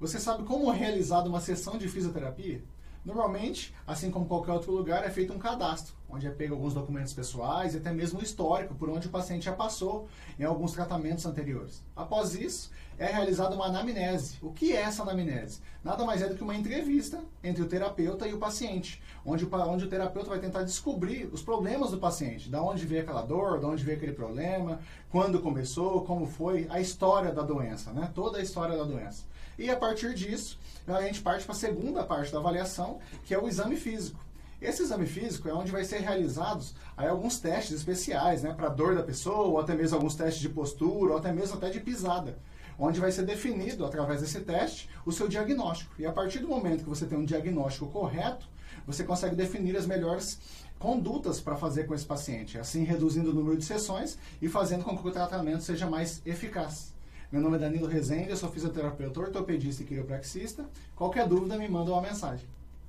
Você sabe como é realizada uma sessão de fisioterapia? Normalmente, assim como qualquer outro lugar, é feito um cadastro, onde é pego alguns documentos pessoais e até mesmo o histórico por onde o paciente já passou em alguns tratamentos anteriores. Após isso, é realizada uma anamnese. O que é essa anamnese? Nada mais é do que uma entrevista entre o terapeuta e o paciente, onde o, onde o terapeuta vai tentar descobrir os problemas do paciente, da onde veio aquela dor, da onde veio aquele problema, quando começou, como foi, a história da doença, né? toda a história da doença. E a partir disso, a gente parte para a segunda parte da avaliação, que é o exame físico. Esse exame físico é onde vai ser realizados aí, alguns testes especiais, né, para dor da pessoa, ou até mesmo alguns testes de postura, ou até mesmo até de pisada, onde vai ser definido, através desse teste, o seu diagnóstico. E a partir do momento que você tem um diagnóstico correto, você consegue definir as melhores condutas para fazer com esse paciente, assim reduzindo o número de sessões e fazendo com que o tratamento seja mais eficaz. Meu nome é Danilo Rezende, eu sou fisioterapeuta ortopedista e quiropraxista. Qualquer dúvida, me manda uma mensagem.